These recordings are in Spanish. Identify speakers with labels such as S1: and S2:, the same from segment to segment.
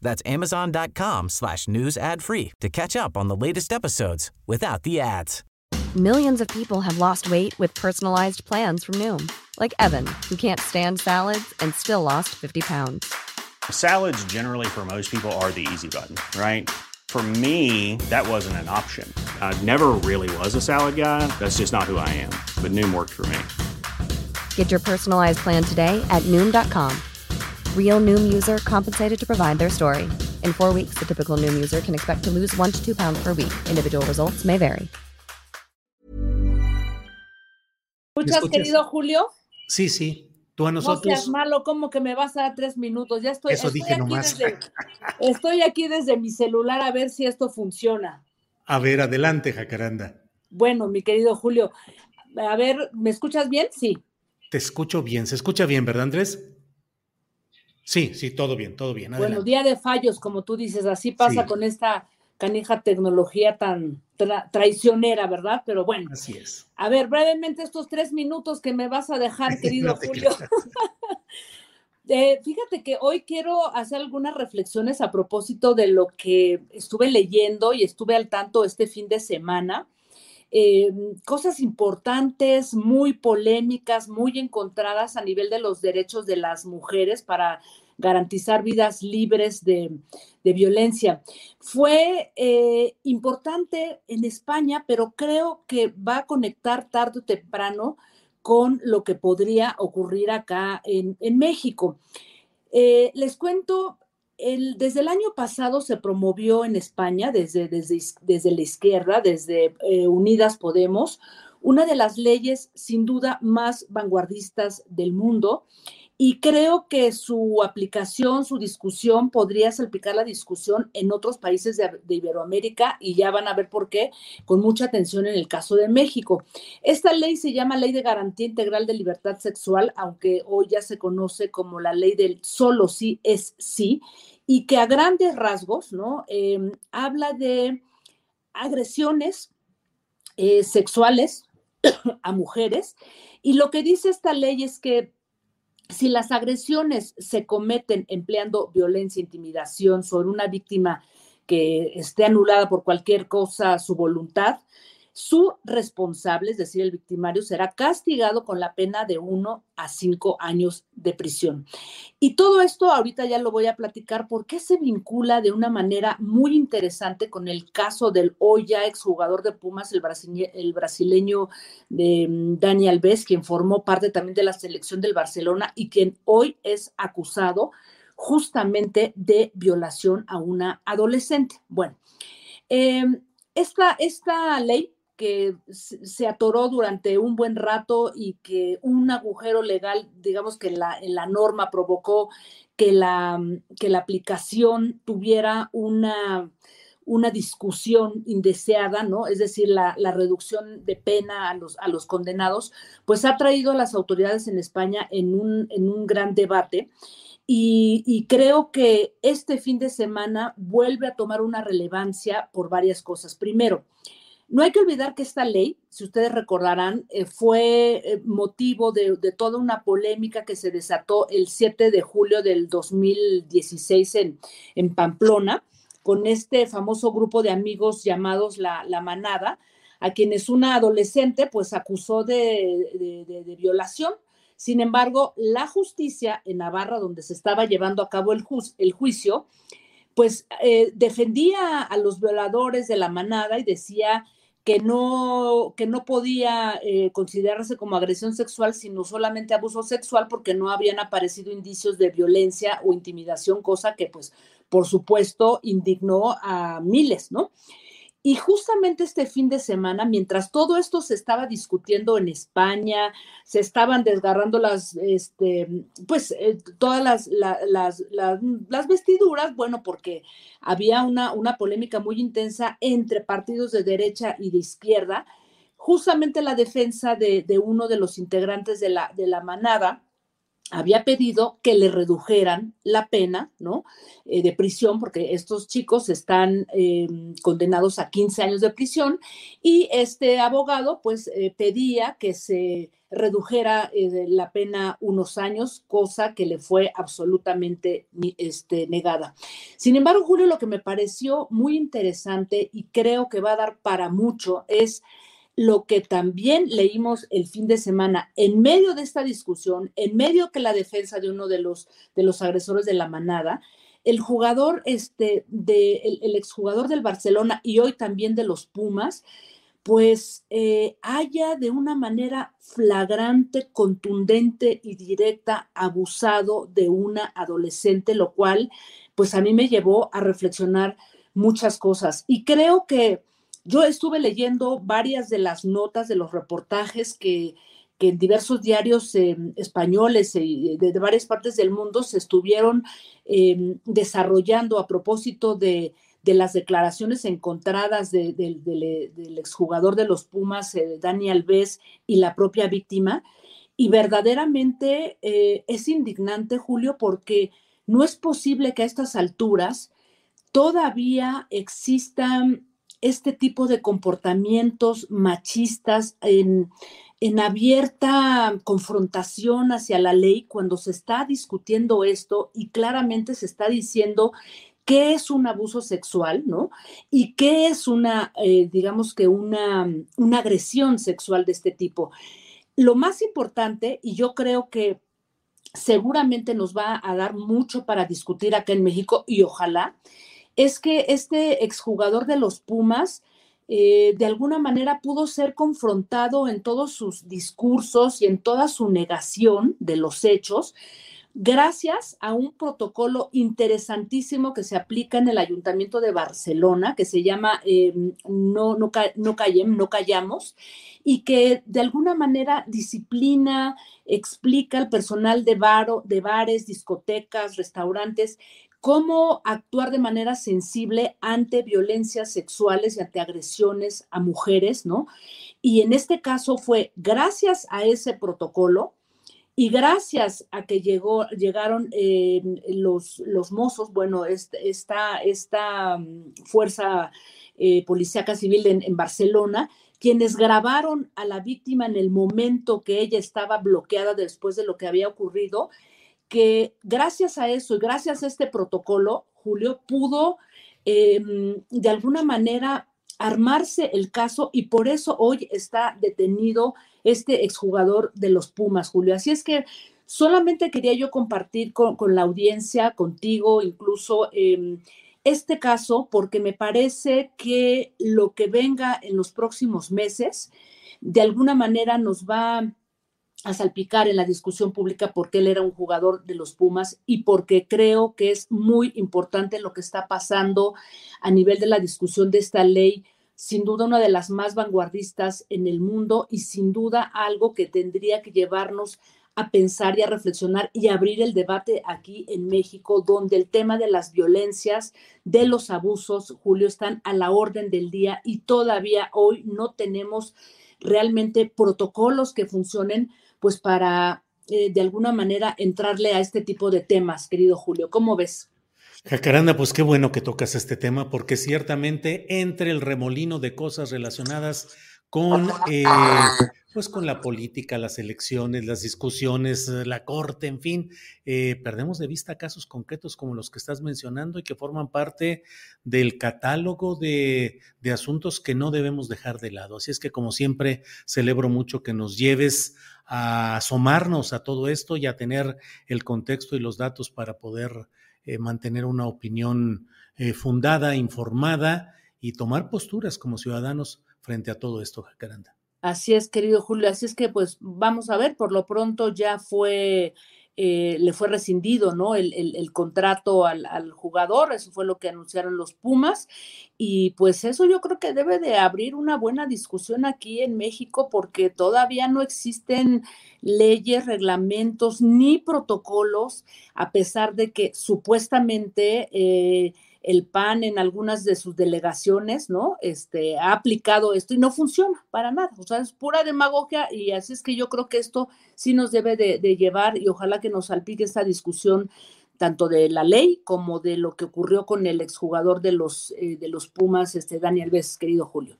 S1: That's amazon.com slash news ad free to catch up on the latest episodes without the ads.
S2: Millions of people have lost weight with personalized plans from Noom, like Evan, who can't stand salads and still lost 50 pounds.
S3: Salads, generally, for most people, are the easy button, right? For me, that wasn't an option. I never really was a salad guy. That's just not who I am. But Noom worked for me.
S2: Get your personalized plan today at Noom.com. Real Noom user compensated to provide their story. In four weeks, the typical Noom user can expect to lose one to two pounds per week. Individual results may vary.
S4: ¿Escuchas, querido Julio?
S5: Sí, sí. Tú a nosotros.
S4: No seas malo, como que me vas a dar tres minutos. Ya estoy.
S5: Eso
S4: estoy
S5: dije
S4: aquí
S5: nomás.
S4: Desde, estoy aquí desde mi celular a ver si esto funciona.
S5: A ver, adelante, Jacaranda.
S4: Bueno, mi querido Julio, a ver, ¿me escuchas bien? Sí.
S5: Te escucho bien. ¿Se escucha bien, verdad, Andrés? Sí, sí, todo bien, todo bien.
S4: Bueno, día de fallos, como tú dices, así pasa
S5: Sí.
S4: con esta canija tecnología tan tra- traicionera, ¿verdad? Pero bueno,
S5: Así es.
S4: a ver, brevemente estos tres minutos que me vas a dejar, querido
S5: No
S4: Julio. Eh, fíjate que hoy quiero hacer algunas reflexiones a propósito de lo que estuve leyendo y estuve al tanto este fin de semana. Eh, cosas importantes, muy polémicas, muy encontradas a nivel de los derechos de las mujeres para garantizar vidas libres de, violencia. Fue eh, importante en España, pero creo que va a conectar tarde o temprano con lo que podría ocurrir acá en, en México. Eh, les cuento, desde el año pasado se promovió en España, desde, desde, desde la izquierda, desde eh, Unidas Podemos, una de las leyes sin duda más vanguardistas del mundo. Y creo que su aplicación, su discusión, podría salpicar la discusión en otros países de, Iberoamérica y ya van a ver por qué, con mucha atención en el caso de México. Esta ley se llama Ley de Garantía Integral de Libertad Sexual, aunque hoy ya se conoce como la ley del solo sí es sí, y que a grandes rasgos, ¿no? Eh, habla de agresiones eh, sexuales a mujeres. Y lo que dice esta ley es que si las agresiones se cometen empleando violencia, intimidación sobre una víctima que esté anulada por cualquier cosa, su voluntad, su responsable, es decir, el victimario, será castigado con la pena de uno a cinco años de prisión. Y todo esto ahorita ya lo voy a platicar porque se vincula de una manera muy interesante con el caso del hoy ya exjugador de Pumas, el, brasile el brasileño de um, Dani Alves, quien formó parte también de la selección del Barcelona y quien hoy es acusado justamente de violación a una adolescente. Bueno, eh, esta, esta ley que se atoró durante un buen rato y que un agujero legal, digamos que la, la norma provocó que la, que la aplicación tuviera una, una discusión indeseada, ¿no? Es decir, la, la, reducción de pena a los, a los condenados, pues ha traído a las autoridades en España en un, en un gran debate. Y, y, creo que este fin de semana vuelve a tomar una relevancia por varias cosas. Primero, no hay que olvidar que esta ley, si ustedes recordarán, eh, fue eh, motivo de, de, toda una polémica que se desató el 7 de julio del 2016 en, en Pamplona, con este famoso grupo de amigos llamados La, la Manada, a quienes una adolescente pues acusó de, de, de, violación. Sin embargo, la justicia en Navarra, donde se estaba llevando a cabo el, ju el juicio, pues eh, defendía a los violadores de la manada y decía que no, que no podía eh, considerarse como agresión sexual, sino solamente abuso sexual porque no habían aparecido indicios de violencia o intimidación, cosa que pues por supuesto indignó a miles, ¿no? Y justamente este fin de semana, mientras todo esto se estaba discutiendo en España, se estaban desgarrando las, este, pues, eh, todas las, las, las, vestiduras, bueno, porque había una, una polémica muy intensa entre partidos de derecha y de izquierda, justamente la defensa de, de uno de los integrantes de la, de la manada, había pedido que le redujeran la pena, ¿no? Eh, de prisión, porque estos chicos están em, condenados a 15 años de prisión y este abogado, pues, eh, pedía que se redujera eh, la pena unos años, cosa que le fue absolutamente este, negada. Sin embargo, Julio, lo que me pareció muy interesante y creo que va a dar para mucho es lo que también leímos el fin de semana en medio de esta discusión, en medio que la defensa de uno de los, de los agresores de la manada, el jugador, este, de, el, exjugador del Barcelona y hoy también de los Pumas, pues eh, haya de una manera flagrante, contundente y directa abusado de una adolescente, lo cual pues a mí me llevó a reflexionar muchas cosas. Y creo que yo estuve leyendo varias de las notas de los reportajes que, en diversos diarios em, españoles y de, varias partes del mundo se estuvieron em, desarrollando a propósito de, las declaraciones encontradas del exjugador de los Pumas, eh, Dani Alves, y la propia víctima. Y verdaderamente eh, es indignante, Julio, porque no es posible que a estas alturas todavía existan este tipo de comportamientos machistas en, abierta confrontación hacia la ley cuando se está discutiendo esto y claramente se está diciendo qué es un abuso sexual, ¿no? Y qué es una, eh, digamos que una, una agresión sexual de este tipo. Lo más importante, y yo creo que seguramente nos va a dar mucho para discutir acá en México y ojalá, es que este exjugador de los Pumas eh, de alguna manera pudo ser confrontado en todos sus discursos y en toda su negación de los hechos, gracias a un protocolo interesantísimo que se aplica en el Ayuntamiento de Barcelona, que se llama eh, no, no, no, no Callamos, y que de alguna manera disciplina, explica al personal de, baro, de bares, discotecas, restaurantes, cómo actuar de manera sensible ante violencias sexuales y ante agresiones a mujeres, ¿no? Y en este caso fue gracias a ese protocolo y gracias a que llegaron eh, los, mozos, bueno, esta, mm, fuerza eh, policíaca civil en Barcelona, quienes grabaron a la víctima en el momento que ella estaba bloqueada después de lo que había ocurrido que gracias a eso y gracias a este protocolo, Julio pudo em, de alguna manera armarse el caso y por eso hoy está detenido este exjugador de los Pumas, Julio. Así es que solamente quería yo compartir con, la audiencia, contigo, incluso em, este caso, porque me parece que lo que venga en los próximos meses, de alguna manera nos va a salpicar en la discusión pública porque él era un jugador de los Pumas y porque creo que es muy importante lo que está pasando a nivel de la discusión de esta ley, sin duda una de las más vanguardistas en el mundo y sin duda algo que tendría que llevarnos a pensar y a reflexionar y abrir el debate aquí en México, donde el tema de las violencias, de los abusos, Julio, están a la orden del día y todavía hoy no tenemos realmente protocolos que funcionen pues para eh, de alguna manera entrarle a este tipo de temas, querido Julio. ¿Cómo ves?
S5: Jacaranda, pues qué bueno que tocas este tema, porque ciertamente entre el remolino de cosas relacionadas con, eh, pues con la política, las elecciones, las discusiones, eh, la corte, en fin, eh, perdemos de vista casos concretos como los que estás mencionando y que forman parte del catálogo de, de asuntos que no debemos dejar de lado. Así es que, como siempre, celebro mucho que nos lleves a asomarnos a todo esto y a tener el contexto y los datos para poder mantener una opinión fundada, informada y tomar posturas como ciudadanos frente a todo esto, Jacaranda.
S4: Así es, querido Julio. Así es que, pues, vamos a ver, por lo pronto ya fue eh, le fue rescindido, ¿no? El, contrato al, al, jugador, eso fue lo que anunciaron los Pumas. Y pues eso yo creo que debe de abrir una buena discusión aquí en México porque todavía no existen leyes, reglamentos ni protocolos, a pesar de que supuestamente... Eh, el PAN en algunas de sus delegaciones, ¿no? Este, ha aplicado esto y no funciona para nada. O sea, es pura demagogia y así es que yo creo que esto sí nos debe de, llevar y ojalá que nos salpique esta discusión tanto de la ley como de lo que ocurrió con el exjugador de los, eh, de los Pumas, este Daniel Vez, querido Julio.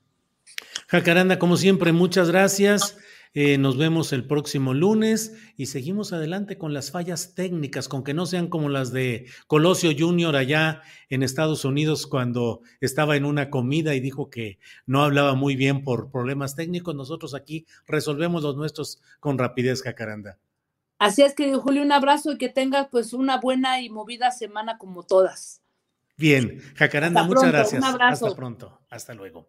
S5: Jacaranda, como siempre, muchas gracias. Eh, nos vemos el próximo lunes y seguimos adelante con las fallas técnicas, con que no sean como las de Colosio Junior allá en Estados Unidos cuando estaba en una comida y dijo que no hablaba muy bien por problemas técnicos. Nosotros aquí resolvemos los nuestros con rapidez, Jacaranda.
S4: Así es, querido Julio, un abrazo y que tengas pues una buena y movida semana como todas.
S5: Bien, Jacaranda, muchas gracias. Hasta pronto. Hasta luego.